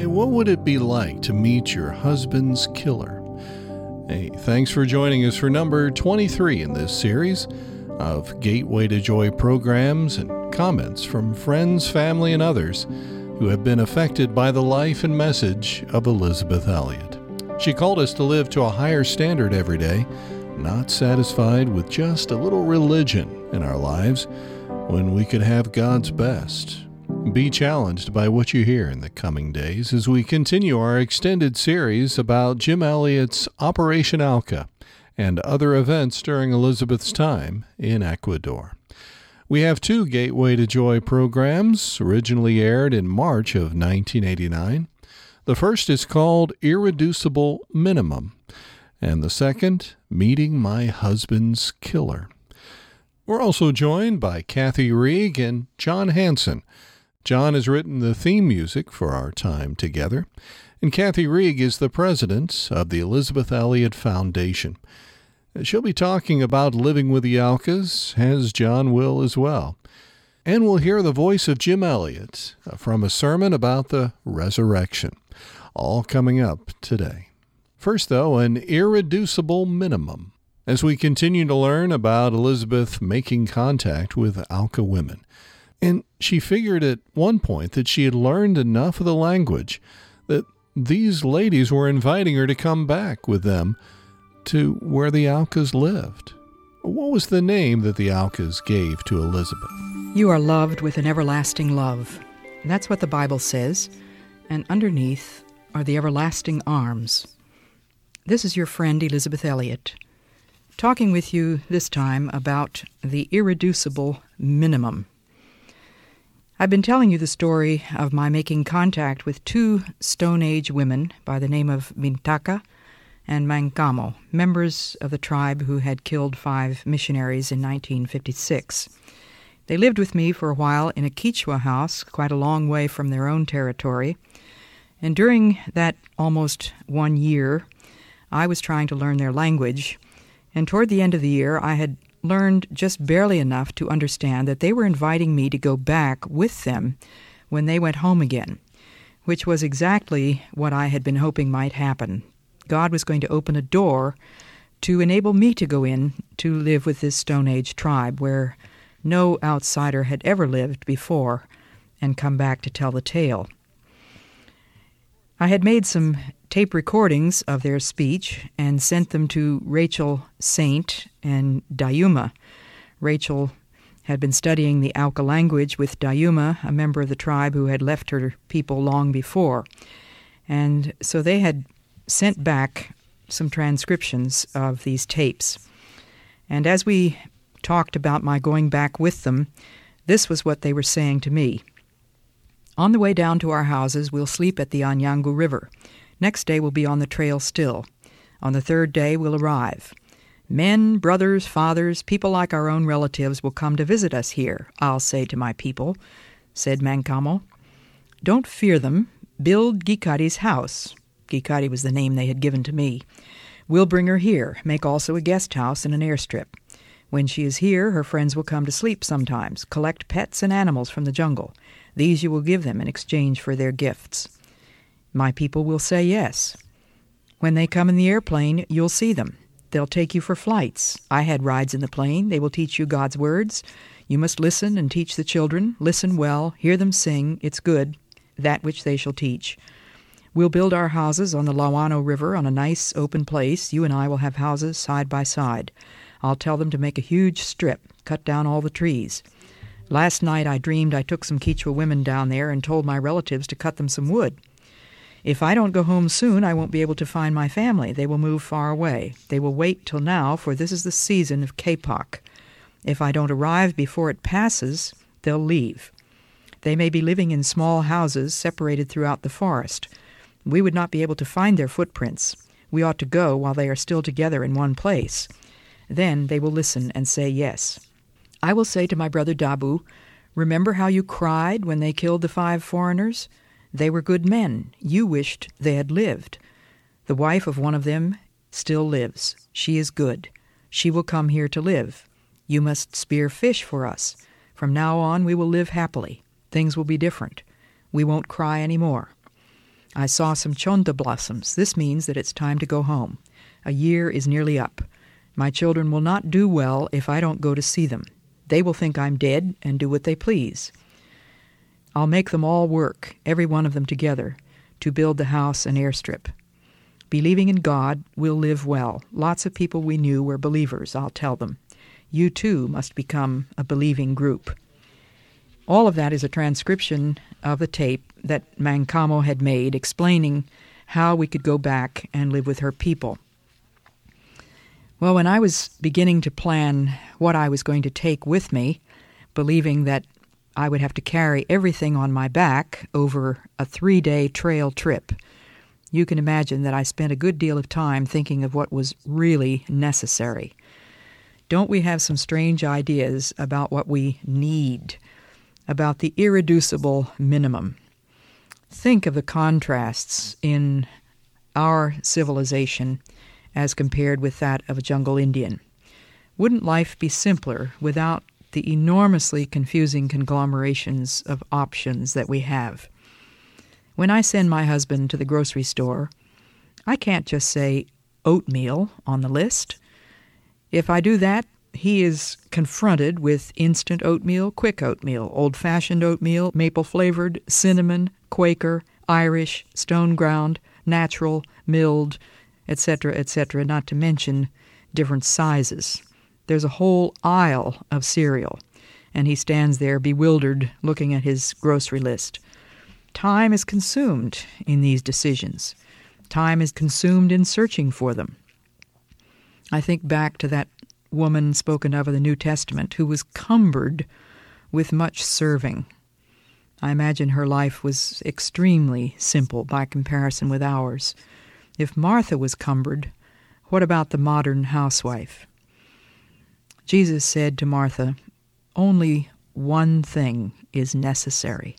Hey, what would it be like to meet your husband's killer? Hey, thanks for joining us for number 23 in this series of Gateway to Joy programs and comments from friends, family, and others who have been affected by the life and message of Elisabeth Elliot. She called us to live to a higher standard every day, not satisfied with just a little religion in our lives when we could have God's best. Be challenged by what you hear in the coming days as we continue our extended series about Jim Elliot's Operation Auca and other events during Elisabeth's time in Ecuador. We have two Gateway to Joy programs, originally aired in March of 1989. The first is called Irreducible Minimum, and the second, Meeting My Husband's Killer. We're also joined by Kathy Reeg and John Hanson. John has written the theme music for our time together, and Kathy Reeg is the president of the Elisabeth Elliot Foundation. She'll be talking about living with the Aucas, as John will as well. And we'll hear the voice of Jim Elliot from a sermon about the resurrection, all coming up today. First, though, an irreducible minimum as we continue to learn about Elisabeth making contact with Auca women. And she figured at one point that she had learned enough of the language that these ladies were inviting her to come back with them to where the Aucas lived. What was the name that the Aucas gave to Elisabeth? You are loved with an everlasting love. That's what the Bible says. And underneath are the everlasting arms. This is your friend Elisabeth Elliot, talking with you this time about the irreducible minimum. I've been telling you the story of my making contact with two Stone Age women by the name of Mintaka and Mancamo, members of the tribe who had killed five missionaries in 1956. They lived with me for a while in a Quichua house, quite a long way from their own territory. And during that almost one year, I was trying to learn their language. And toward the end of the year, I had learned just barely enough to understand that they were inviting me to go back with them when they went home again, which was exactly what I had been hoping might happen. God was going to open a door to enable me to go in to live with this Stone Age tribe where no outsider had ever lived before and come back to tell the tale. I had made some tape recordings of their speech and sent them to Rachel Saint and Dayuma. Rachel had been studying the Auca language with Dayuma, a member of the tribe who had left her people long before. And so they had sent back some transcriptions of these tapes. And as we talked about my going back with them, this was what they were saying to me. On the way down to our houses, we'll sleep at the Anyangu River. Next day we'll be on the trail still. On the third day we'll arrive. Men, brothers, fathers, people like our own relatives will come to visit us here, I'll say to my people, said Mancamo. Don't fear them. Build Gikari's house. Gikari was the name they had given to me. We'll bring her here, make also a guest house and an airstrip. When she is here, her friends will come to sleep sometimes, collect pets and animals from the jungle. These you will give them in exchange for their gifts. My people will say yes. When they come in the airplane, you'll see them. They'll take you for flights. I had rides in the plane. They will teach you God's words. You must listen and teach the children. Listen well, hear them sing. It's good, that which they shall teach. We'll build our houses on the Lawano River on a nice open place. You and I will have houses side by side. I'll tell them to make a huge strip, cut down all the trees. Last night I dreamed I took some Quichua women down there and told my relatives to cut them some wood. If I don't go home soon, I won't be able to find my family. They will move far away. They will wait till now, for this is the season of kapok. If I don't arrive before it passes, they'll leave. They may be living in small houses separated throughout the forest. We would not be able to find their footprints. We ought to go while they are still together in one place. Then they will listen and say yes. I will say to my brother Dabu, Remember how you cried when they killed the five foreigners? They were good men. You wished they had lived. The wife of one of them still lives. She is good. She will come here to live. You must spear fish for us. From now on, we will live happily. Things will be different. We won't cry any more. I saw some chonta blossoms. This means that it's time to go home. A year is nearly up. My children will not do well if I don't go to see them. They will think I'm dead and do what they please. I'll make them all work, every one of them together, to build the house and airstrip. Believing in God, we'll live well. Lots of people we knew were believers, I'll tell them. You too must become a believing group. All of that is a transcription of a tape that Mankamo had made explaining how we could go back and live with her people. Well, when I was beginning to plan what I was going to take with me, believing that I would have to carry everything on my back over a three day trail trip, you can imagine that I spent a good deal of time thinking of what was really necessary. Don't we have some strange ideas about what we need, about the irreducible minimum? Think of the contrasts in our civilization as compared with that of a jungle Indian. Wouldn't life be simpler without the enormously confusing conglomerations of options that we have? When I send my husband to the grocery store, I can't just say oatmeal on the list. If I do that, he is confronted with instant oatmeal, quick oatmeal, old fashioned oatmeal, maple flavored, cinnamon, Quaker, Irish, stone ground, natural, milled, etc., etc., not to mention different sizes. There's a whole aisle of cereal, and he stands there bewildered looking at his grocery list. Time is consumed in these decisions. Time is consumed in searching for them. I think back to that woman spoken of in the New Testament who was cumbered with much serving. I imagine her life was extremely simple by comparison with ours. If Martha was cumbered, what about the modern housewife? Jesus said to Martha, Only one thing is necessary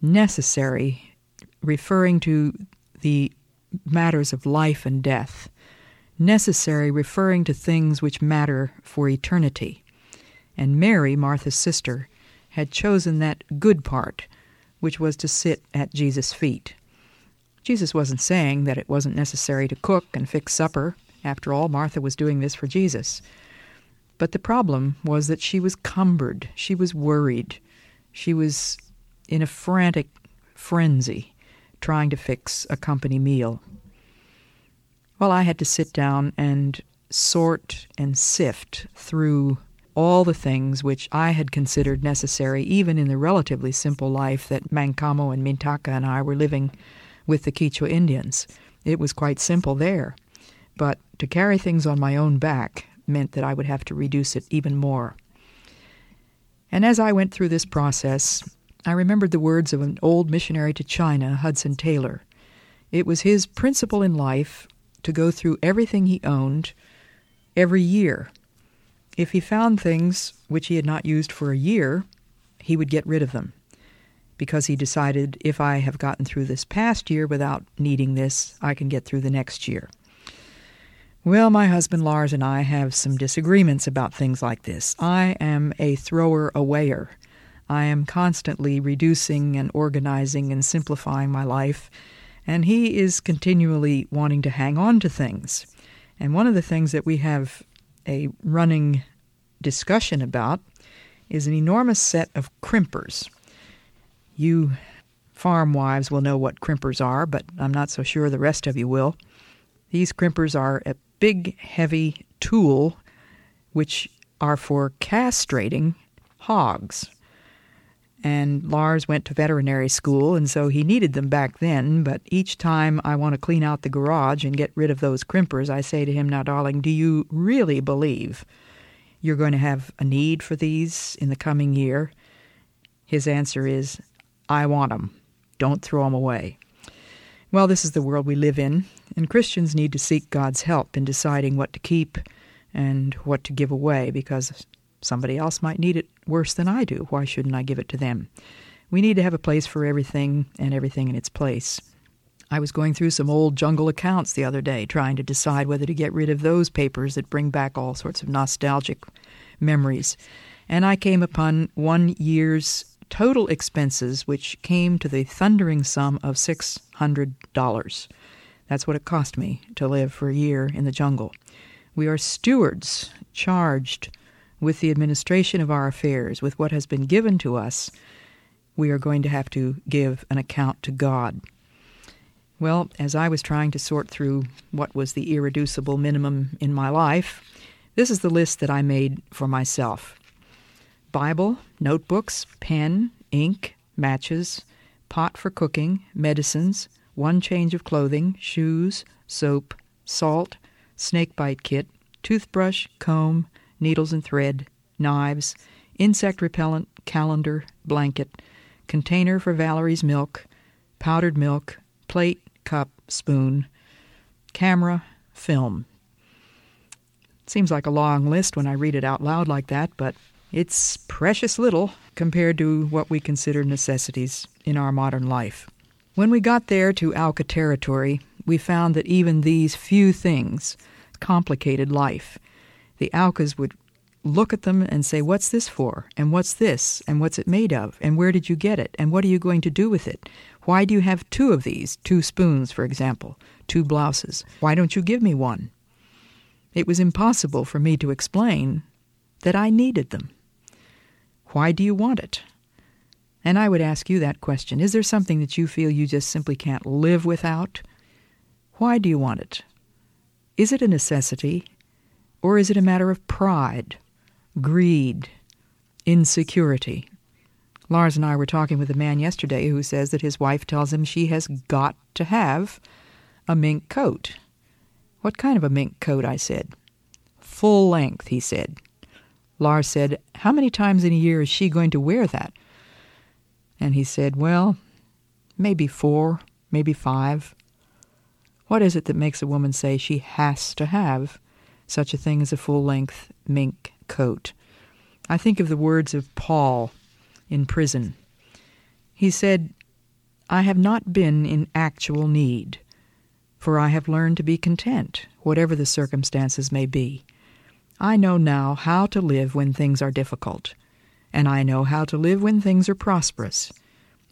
necessary, referring to the matters of life and death, necessary, referring to things which matter for eternity. And Mary, Martha's sister, had chosen that good part, which was to sit at Jesus' feet. Jesus wasn't saying that it wasn't necessary to cook and fix supper. After all, Martha was doing this for Jesus. But the problem was that she was cumbered, she was worried, she was in a frantic frenzy trying to fix a company meal. Well, I had to sit down and sort and sift through all the things which I had considered necessary, even in the relatively simple life that Mankamo and Mintaka and I were living with the Quechua Indians. It was quite simple there. But to carry things on my own back meant that I would have to reduce it even more. And as I went through this process, I remembered the words of an old missionary to China, Hudson Taylor. It was his principle in life to go through everything he owned every year. If he found things which he had not used for a year, he would get rid of them because he decided if I have gotten through this past year without needing this, I can get through the next year. Well, my husband Lars and I have some disagreements about things like this. I am a thrower awayer. I am constantly reducing and organizing and simplifying my life, and he is continually wanting to hang on to things. And one of the things that we have a running discussion about is an enormous set of crimpers. You farm wives will know what crimpers are, but I'm not so sure the rest of you will. These crimpers are big, heavy tool which are for castrating hogs and Lars went to veterinary school, and so he needed them back then. But each time I want to clean out the garage and get rid of those crimpers, I say to him, Now, darling, do you really believe you're going to have a need for these in the coming year? His answer is, I want them. Don't throw them away. Well, this is the world we live in, and Christians need to seek God's help in deciding what to keep and what to give away because Somebody else might need it worse than I do. Why shouldn't I give it to them? We need to have a place for everything and everything in its place. I was going through some old jungle accounts the other day, trying to decide whether to get rid of those papers that bring back all sorts of nostalgic memories. And I came upon one year's total expenses, which came to the thundering sum of $600. That's what it cost me to live for a year in the jungle. We are stewards charged with the administration of our affairs, with what has been given to us. We are going to have to give an account to God. Well, as I was trying to sort through what was the irreducible minimum in my life, this is the list that I made for myself Bible, notebooks, pen, ink, matches, pot for cooking, medicines, one change of clothing, shoes, soap, salt, snakebite kit, toothbrush, comb, needles and thread, knives, insect repellent, calendar, blanket, container for Valerie's milk, powdered milk, plate, cup, spoon, camera, film. Seems like a long list when I read it out loud like that, but it's precious little compared to what we consider necessities in our modern life. When we got there to Auca territory, we found that even these few things complicated life. The Aucas would look at them and say, What's this for? And what's this? And what's it made of? And where did you get it? And what are you going to do with it? Why do you have two of these? Two spoons, for example, two blouses. Why don't you give me one? It was impossible for me to explain that I needed them. Why do you want it? And I would ask you that question Is there something that you feel you just simply can't live without? Why do you want it? Is it a necessity, or is it a matter of pride, greed, insecurity? Lars and I were talking with a man yesterday who says that his wife tells him she has got to have a mink coat. What kind of a mink coat? I said. Full length, he said. Lars said, How many times in a year is she going to wear that? And he said, Well, maybe four, maybe five. What is it that makes a woman say she has to have such a thing as a full length mink coat? I think of the words of Paul in prison. He said, I have not been in actual need for I have learned to be content, whatever the circumstances may be. I know now how to live when things are difficult, and I know how to live when things are prosperous.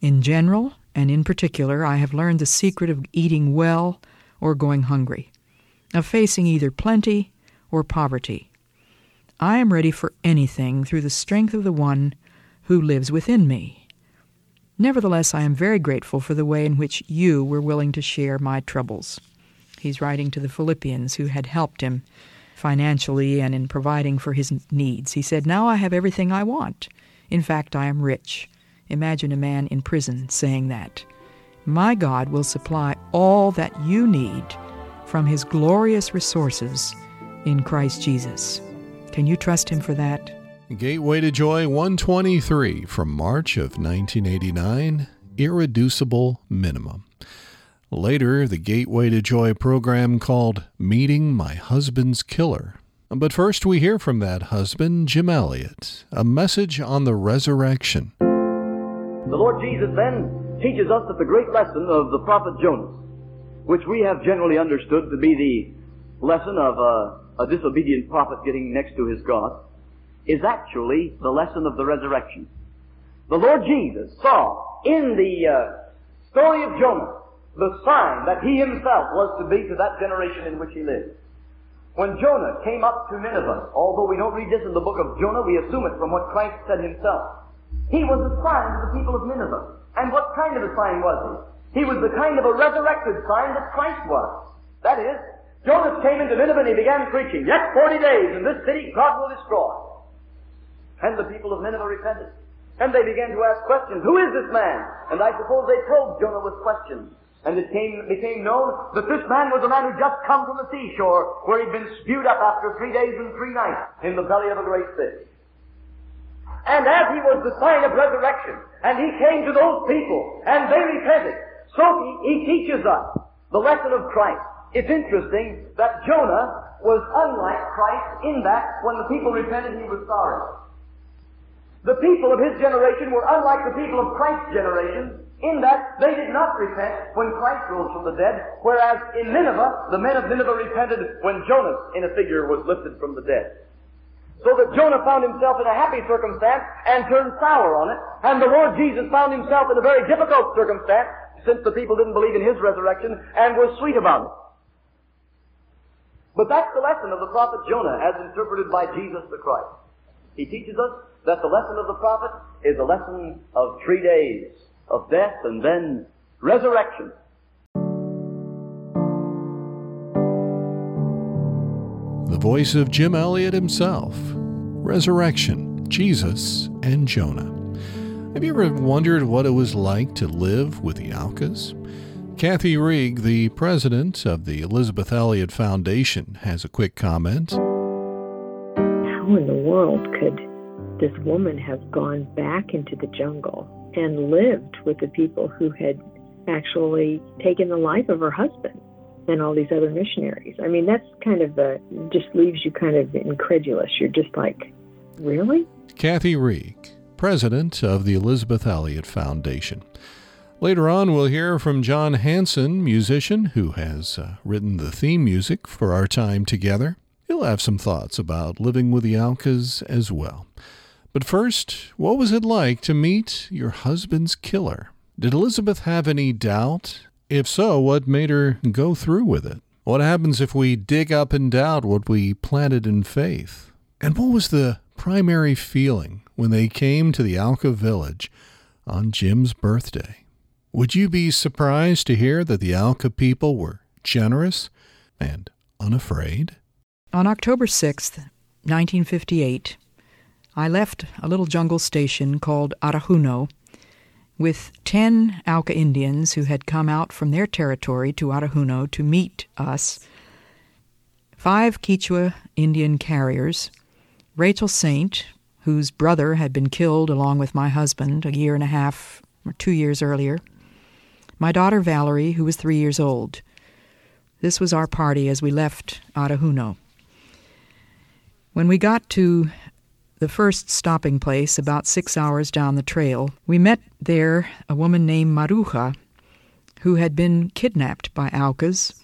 In general, and in particular, I have learned the secret of eating well or going hungry, of facing either plenty or poverty. I am ready for anything through the strength of the one who lives within me. Nevertheless, I am very grateful for the way in which you were willing to share my troubles. He's writing to the Philippians who had helped him financially and in providing for his needs. He said, Now I have everything I want. In fact, I am rich. Imagine a man in prison saying that. My God will supply all that you need from his glorious resources in Christ Jesus. Can you trust him for that? Gateway to Joy 123 from March of 1989 Irreducible Minimum. Later, the Gateway to Joy program called Meeting My Husband's Killer. But first, we hear from that husband, Jim Elliot, a message on the resurrection. The Lord Jesus then teaches us that the great lesson of the prophet Jonas, which we have generally understood to be the lesson of a, a disobedient prophet getting next to his God, is actually the lesson of the resurrection. The Lord Jesus saw in the uh, story of Jonah the sign that he himself was to be to that generation in which he lived. When Jonah came up to Nineveh, although we don't read this in the book of Jonah, we assume it from what Christ said himself. He was a sign to the people of Nineveh. And what kind of a sign was he? He was the kind of a resurrected sign that Christ was. That is, Jonas came into Nineveh and he began preaching, Yet forty days in this city God will destroy. And the people of Nineveh repented. And they began to ask questions. Who is this man? And I suppose they probed Jonah with questions. And it came, became known that this man was a man who just come from the seashore where he'd been spewed up after three days and three nights in the belly of a great fish. And as he was the sign of resurrection, and he came to those people, and they repented, so he, he teaches us the lesson of Christ. It's interesting that Jonah was unlike Christ in that when the people repented, he was sorry. The people of his generation were unlike the people of Christ's generation in that they did not repent when Christ rose from the dead, whereas in Nineveh, the men of Nineveh repented when Jonas, in a figure, was lifted from the dead. So that Jonah found himself in a happy circumstance and turned sour on it. And the Lord Jesus found himself in a very difficult circumstance since the people didn't believe in his resurrection and were sweet about it. But that's the lesson of the prophet Jonah as interpreted by Jesus the Christ. He teaches us that the lesson of the prophet is a lesson of three days of death and then resurrection. The voice of Jim Elliot himself. Resurrection, Jesus, and Jonah. Have you ever wondered what it was like to live with the Aucas? Kathy Reeg, the president of the Elisabeth Elliot Foundation, has a quick comment. How in the world could this woman have gone back into the jungle and lived with the people who had actually taken the life of her husband and all these other missionaries? I mean, that's kind of just leaves you kind of incredulous. You're just like, really? Kathy Reeg, president of the Elisabeth Elliot Foundation. Later on, we'll hear from John Hanson, musician who has uh, written the theme music for our time together. He'll have some thoughts about living with the Aucas as well. But first, what was it like to meet your husband's killer? Did Elisabeth have any doubt? If so, what made her go through with it? What happens if we dig up and doubt what we planted in faith? And what was the primary feeling when they came to the Auca village on Jim's birthday? Would you be surprised to hear that the Auca people were generous and unafraid? On October 6th, 1958, I left a little jungle station called Arajuno with 10 Auca Indians who had come out from their territory to Arajuno to meet us, five Quechua Indian carriers, Rachel Saint, whose brother had been killed along with my husband a year and a half or two years earlier, my daughter Valerie, who was three years old. This was our party as we left Arajuno. When we got to the first stopping place, about six hours down the trail, we met there a woman named Maruja, who had been kidnapped by Aucas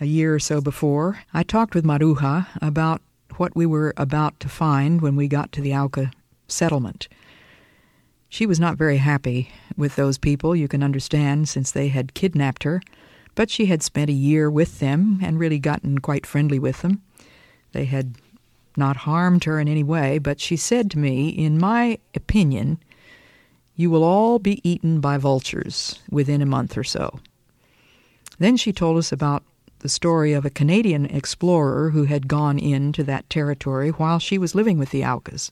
a year or so before. I talked with Maruja about what we were about to find when we got to the Auca settlement. She was not very happy with those people, you can understand, since they had kidnapped her, but she had spent a year with them and really gotten quite friendly with them. They had not harmed her in any way, but she said to me, In my opinion, you will all be eaten by vultures within a month or so. Then she told us about the story of a Canadian explorer who had gone into that territory while she was living with the Aucas.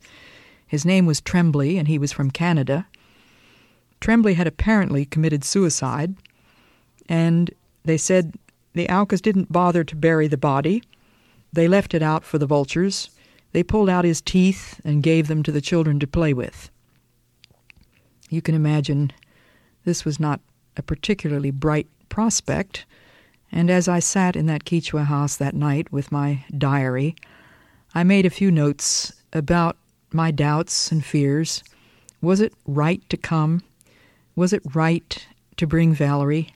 His name was Tremblay, and he was from Canada. Tremblay had apparently committed suicide, and they said the Aucas didn't bother to bury the body. They left it out for the vultures. They pulled out his teeth and gave them to the children to play with. You can imagine this was not a particularly bright prospect, and as I sat in that Quechua house that night with my diary, I made a few notes about my doubts and fears. Was it right to come? Was it right to bring Valerie?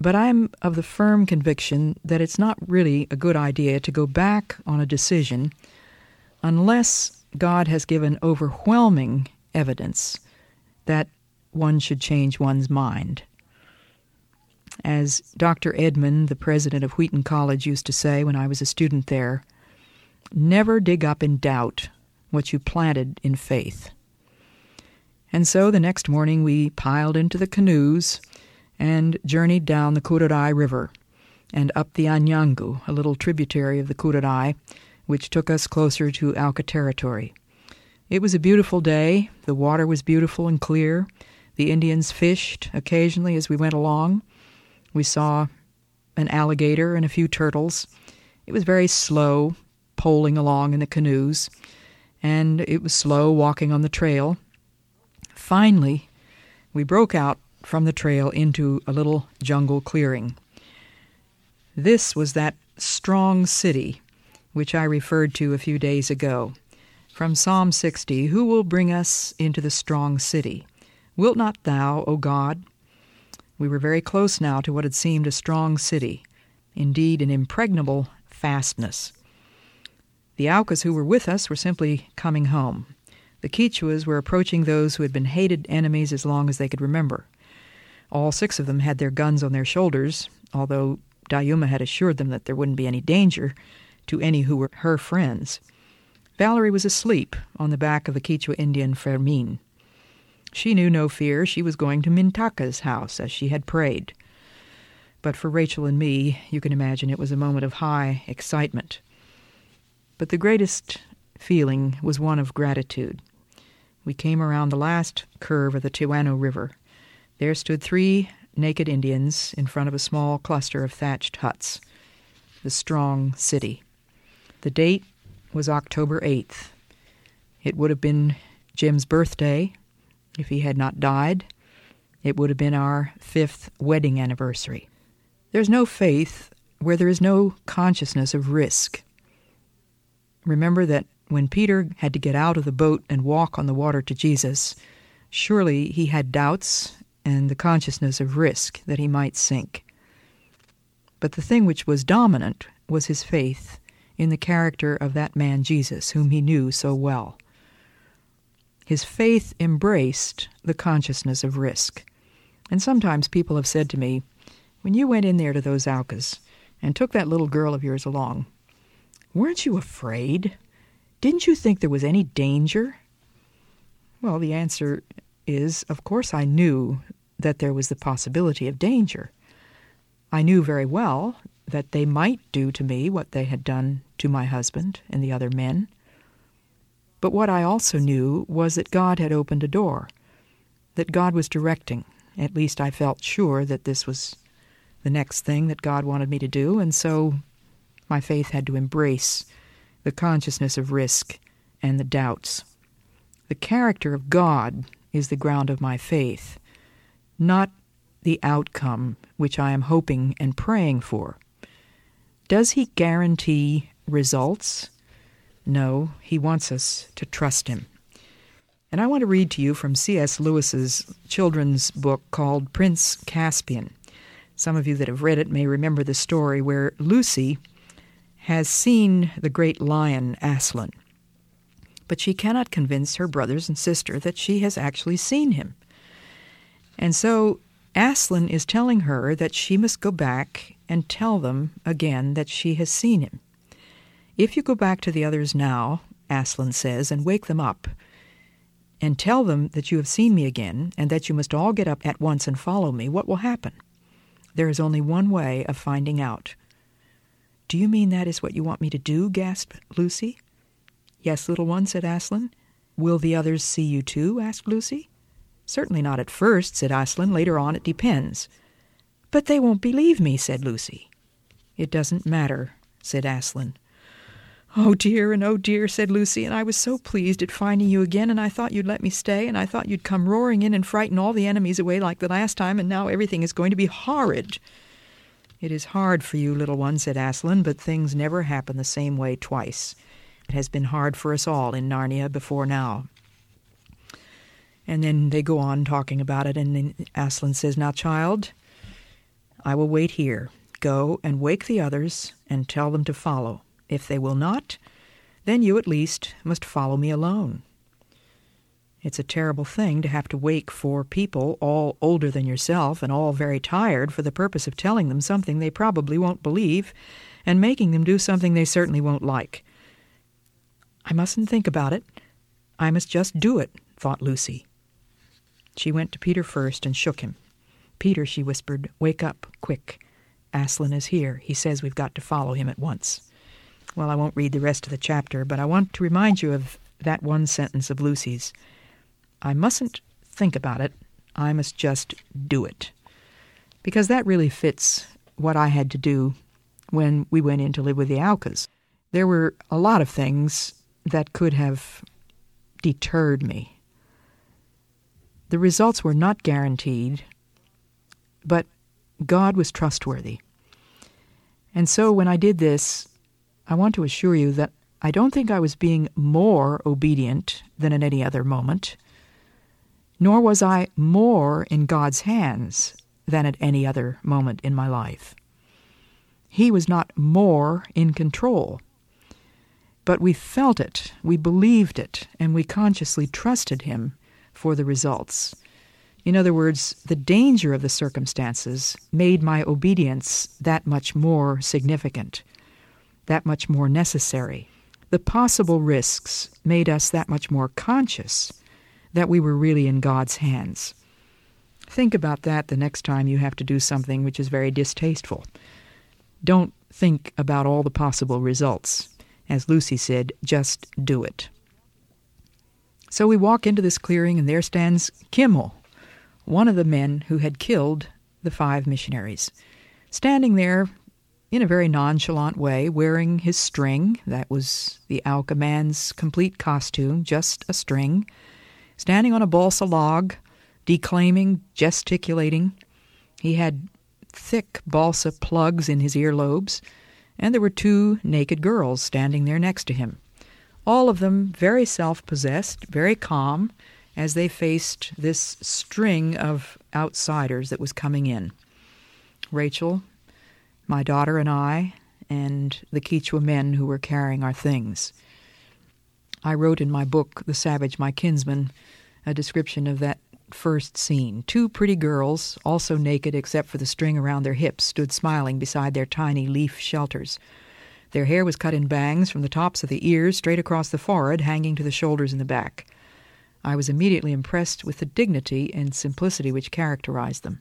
But I'm of the firm conviction that it's not really a good idea to go back on a decision unless God has given overwhelming evidence that one should change one's mind. As Dr. Edman, the president of Wheaton College, used to say when I was a student there, never dig up in doubt what you planted in faith. And so the next morning we piled into the canoes and journeyed down the Curaray River and up the Anyangu, a little tributary of the Curaray, which took us closer to Auca territory. It was a beautiful day. The water was beautiful and clear. The Indians fished occasionally as we went along. We saw an alligator and a few turtles. It was very slow, poling along in the canoes, and it was slow walking on the trail. Finally, we broke out from the trail into a little jungle clearing. This was that strong city which I referred to a few days ago. From Psalm 60 Who will bring us into the strong city? Wilt not thou, O God? We were very close now to what had seemed a strong city, indeed, an impregnable fastness. The Aucas who were with us were simply coming home. The Quichuas were approaching those who had been hated enemies as long as they could remember. All six of them had their guns on their shoulders, although Dayuma had assured them that there wouldn't be any danger to any who were her friends. Valerie was asleep on the back of the Quichua Indian Fermin. She knew no fear. She was going to Mintaka's house, as she had prayed. But for Rachel and me, you can imagine it was a moment of high excitement. But the greatest feeling was one of gratitude. We came around the last curve of the Tiwano River. There stood three naked Indians in front of a small cluster of thatched huts, the strong city. The date was October 8th. It would have been Jim's birthday if he had not died. It would have been our fifth wedding anniversary. There's no faith where there is no consciousness of risk. Remember that when Peter had to get out of the boat and walk on the water to Jesus, surely he had doubts and the consciousness of risk that he might sink. But the thing which was dominant was his faith in the character of that man Jesus, whom he knew so well. His faith embraced the consciousness of risk. And sometimes people have said to me, when you went in there to those Aucas and took that little girl of yours along, weren't you afraid? Didn't you think there was any danger? Well, the answer is, of course, I knew that there was the possibility of danger. I knew very well that they might do to me what they had done to my husband and the other men. But what I also knew was that God had opened a door, that God was directing. At least I felt sure that this was the next thing that God wanted me to do, and so my faith had to embrace the consciousness of risk and the doubts. The character of God is the ground of my faith, not the outcome which I am hoping and praying for. Does he guarantee results? No, he wants us to trust him. And I want to read to you from C.S. Lewis's children's book called Prince Caspian. Some of you that have read it may remember the story where Lucy has seen the great lion Aslan, but she cannot convince her brothers and sister that she has actually seen him. And so Aslan is telling her that she must go back and tell them again that she has seen him. If you go back to the others now, Aslan says, and wake them up, and tell them that you have seen me again, and that you must all get up at once and follow me, what will happen? There is only one way of finding out. Do you mean that is what you want me to do? gasped Lucy. Yes, little one, said Aslan. Will the others see you too? asked Lucy. Certainly not at first, said Aslan. Later on it depends. But they won't believe me, said Lucy. It doesn't matter, said Aslan. Oh dear and oh dear, said Lucy, and I was so pleased at finding you again, and I thought you'd let me stay, and I thought you'd come roaring in and frighten all the enemies away like the last time, and now everything is going to be horrid. It is hard for you, little one, said Aslan, but things never happen the same way twice. It has been hard for us all in Narnia before now. And then they go on talking about it, and then Aslan says, Now, child, I will wait here. Go and wake the others and tell them to follow. If they will not, then you at least must follow me alone. It's a terrible thing to have to wake four people, all older than yourself and all very tired, for the purpose of telling them something they probably won't believe and making them do something they certainly won't like. I mustn't think about it. I must just do it, thought Lucy. She went to Peter first and shook him. Peter, she whispered, wake up, quick. Aslan is here. He says we've got to follow him at once. Well, I won't read the rest of the chapter, but I want to remind you of that one sentence of Lucy's. I mustn't think about it, I must just do it. Because that really fits what I had to do when we went in to live with the Aucas. There were a lot of things that could have deterred me. The results were not guaranteed, but God was trustworthy. And so when I did this, I want to assure you that I don't think I was being more obedient than at any other moment, nor was I more in God's hands than at any other moment in my life. He was not more in control. But we felt it, we believed it, and we consciously trusted Him for the results. In other words, the danger of the circumstances made my obedience that much more significant, that much more necessary. The possible risks made us that much more conscious that we were really in God's hands. Think about that the next time you have to do something which is very distasteful. Don't think about all the possible results. As Lucy said, just do it. So we walk into this clearing, and there stands Kimo, one of the men who had killed the five missionaries, standing there in a very nonchalant way, wearing his string. That was the Auca man's complete costume, just a string, standing on a balsa log, declaiming, gesticulating. He had thick balsa plugs in his earlobes, and there were two naked girls standing there next to him, all of them very self possessed, very calm, as they faced this string of outsiders that was coming in. Rachel, my daughter, and I, and the Quechua men who were carrying our things. I wrote in my book, The Savage, My Kinsman, a description of that first scene. Two pretty girls, also naked except for the string around their hips, stood smiling beside their tiny leaf shelters. Their hair was cut in bangs from the tops of the ears straight across the forehead, hanging to the shoulders and the back. I was immediately impressed with the dignity and simplicity which characterized them.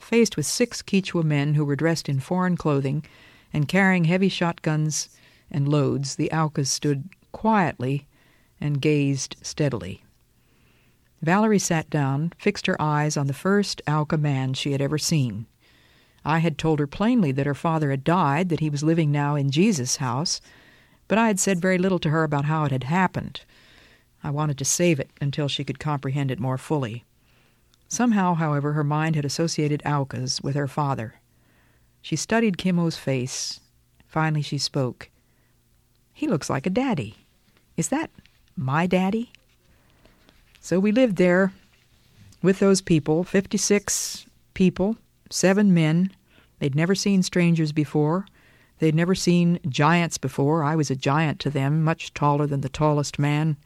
Faced with six Quechua men who were dressed in foreign clothing and carrying heavy shotguns and loads, the Aucas stood quietly and gazed steadily. Valerie sat down, fixed her eyes on the first Auca man she had ever seen. I had told her plainly that her father had died, that he was living now in Jesus' house, but I had said very little to her about how it had happened. I wanted to save it until she could comprehend it more fully. Somehow, however, her mind had associated Aucas with her father. She studied Kimo's face. Finally, she spoke. He looks like a daddy. Is that my daddy? So we lived there with those people 56 people, seven men. They'd never seen strangers before. They'd never seen giants before. I was a giant to them, much taller than the tallest man,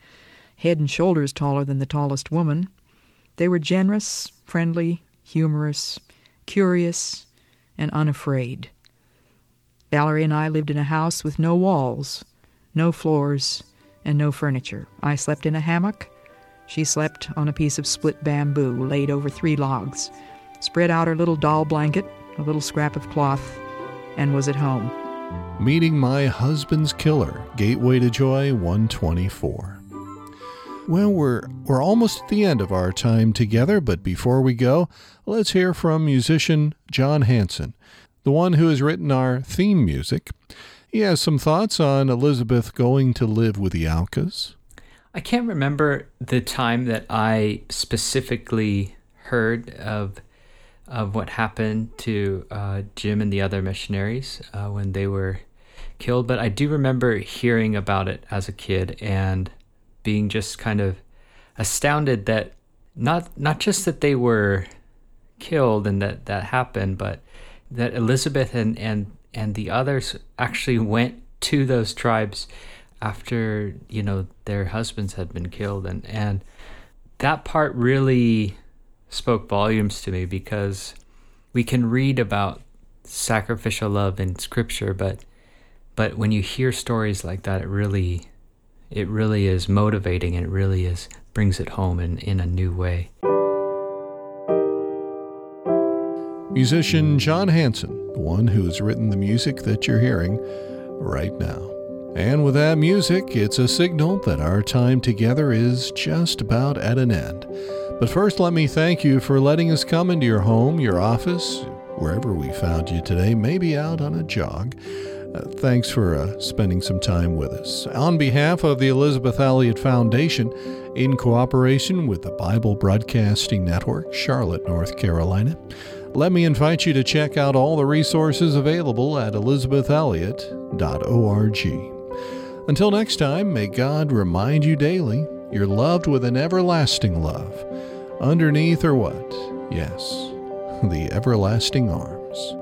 head and shoulders taller than the tallest woman. They were generous, friendly, humorous, curious, and unafraid. Valerie and I lived in a house with no walls, no floors, and no furniture. I slept in a hammock. She slept on a piece of split bamboo laid over three logs, spread out her little doll blanket, a little scrap of cloth, and was at home. Meeting My Husband's Killer, Gateway to Joy 124. Well, we're, we're almost at the end of our time together, but before we go, let's hear from musician John Hanson, the one who has written our theme music. He has some thoughts on Elisabeth going to live with the Aucas. I can't remember the time that I specifically heard of of what happened to uh, Jim and the other missionaries uh, when they were killed, but I do remember hearing about it as a kid and being just kind of astounded that not not just that they were killed and that that happened, but that Elisabeth and and and the others actually went to those tribes after you know their husbands had been killed and and that part really spoke volumes to me because we can read about sacrificial love in scripture but but when you hear stories like that it really it really is motivating and it really is brings it home in, in a new way. Musician John Hanson, the one who has written the music that you're hearing right now. And with that music, it's a signal that our time together is just about at an end. But first, let me thank you for letting us come into your home, your office, wherever we found you today, maybe out on a jog. Uh, thanks for uh, spending some time with us. On behalf of the Elisabeth Elliot Foundation, in cooperation with the Bible Broadcasting Network, Charlotte, North Carolina, let me invite you to check out all the resources available at elisabethelliot.org. Until next time, may God remind you daily you're loved with an everlasting love. Underneath or what? Yes, the everlasting arms.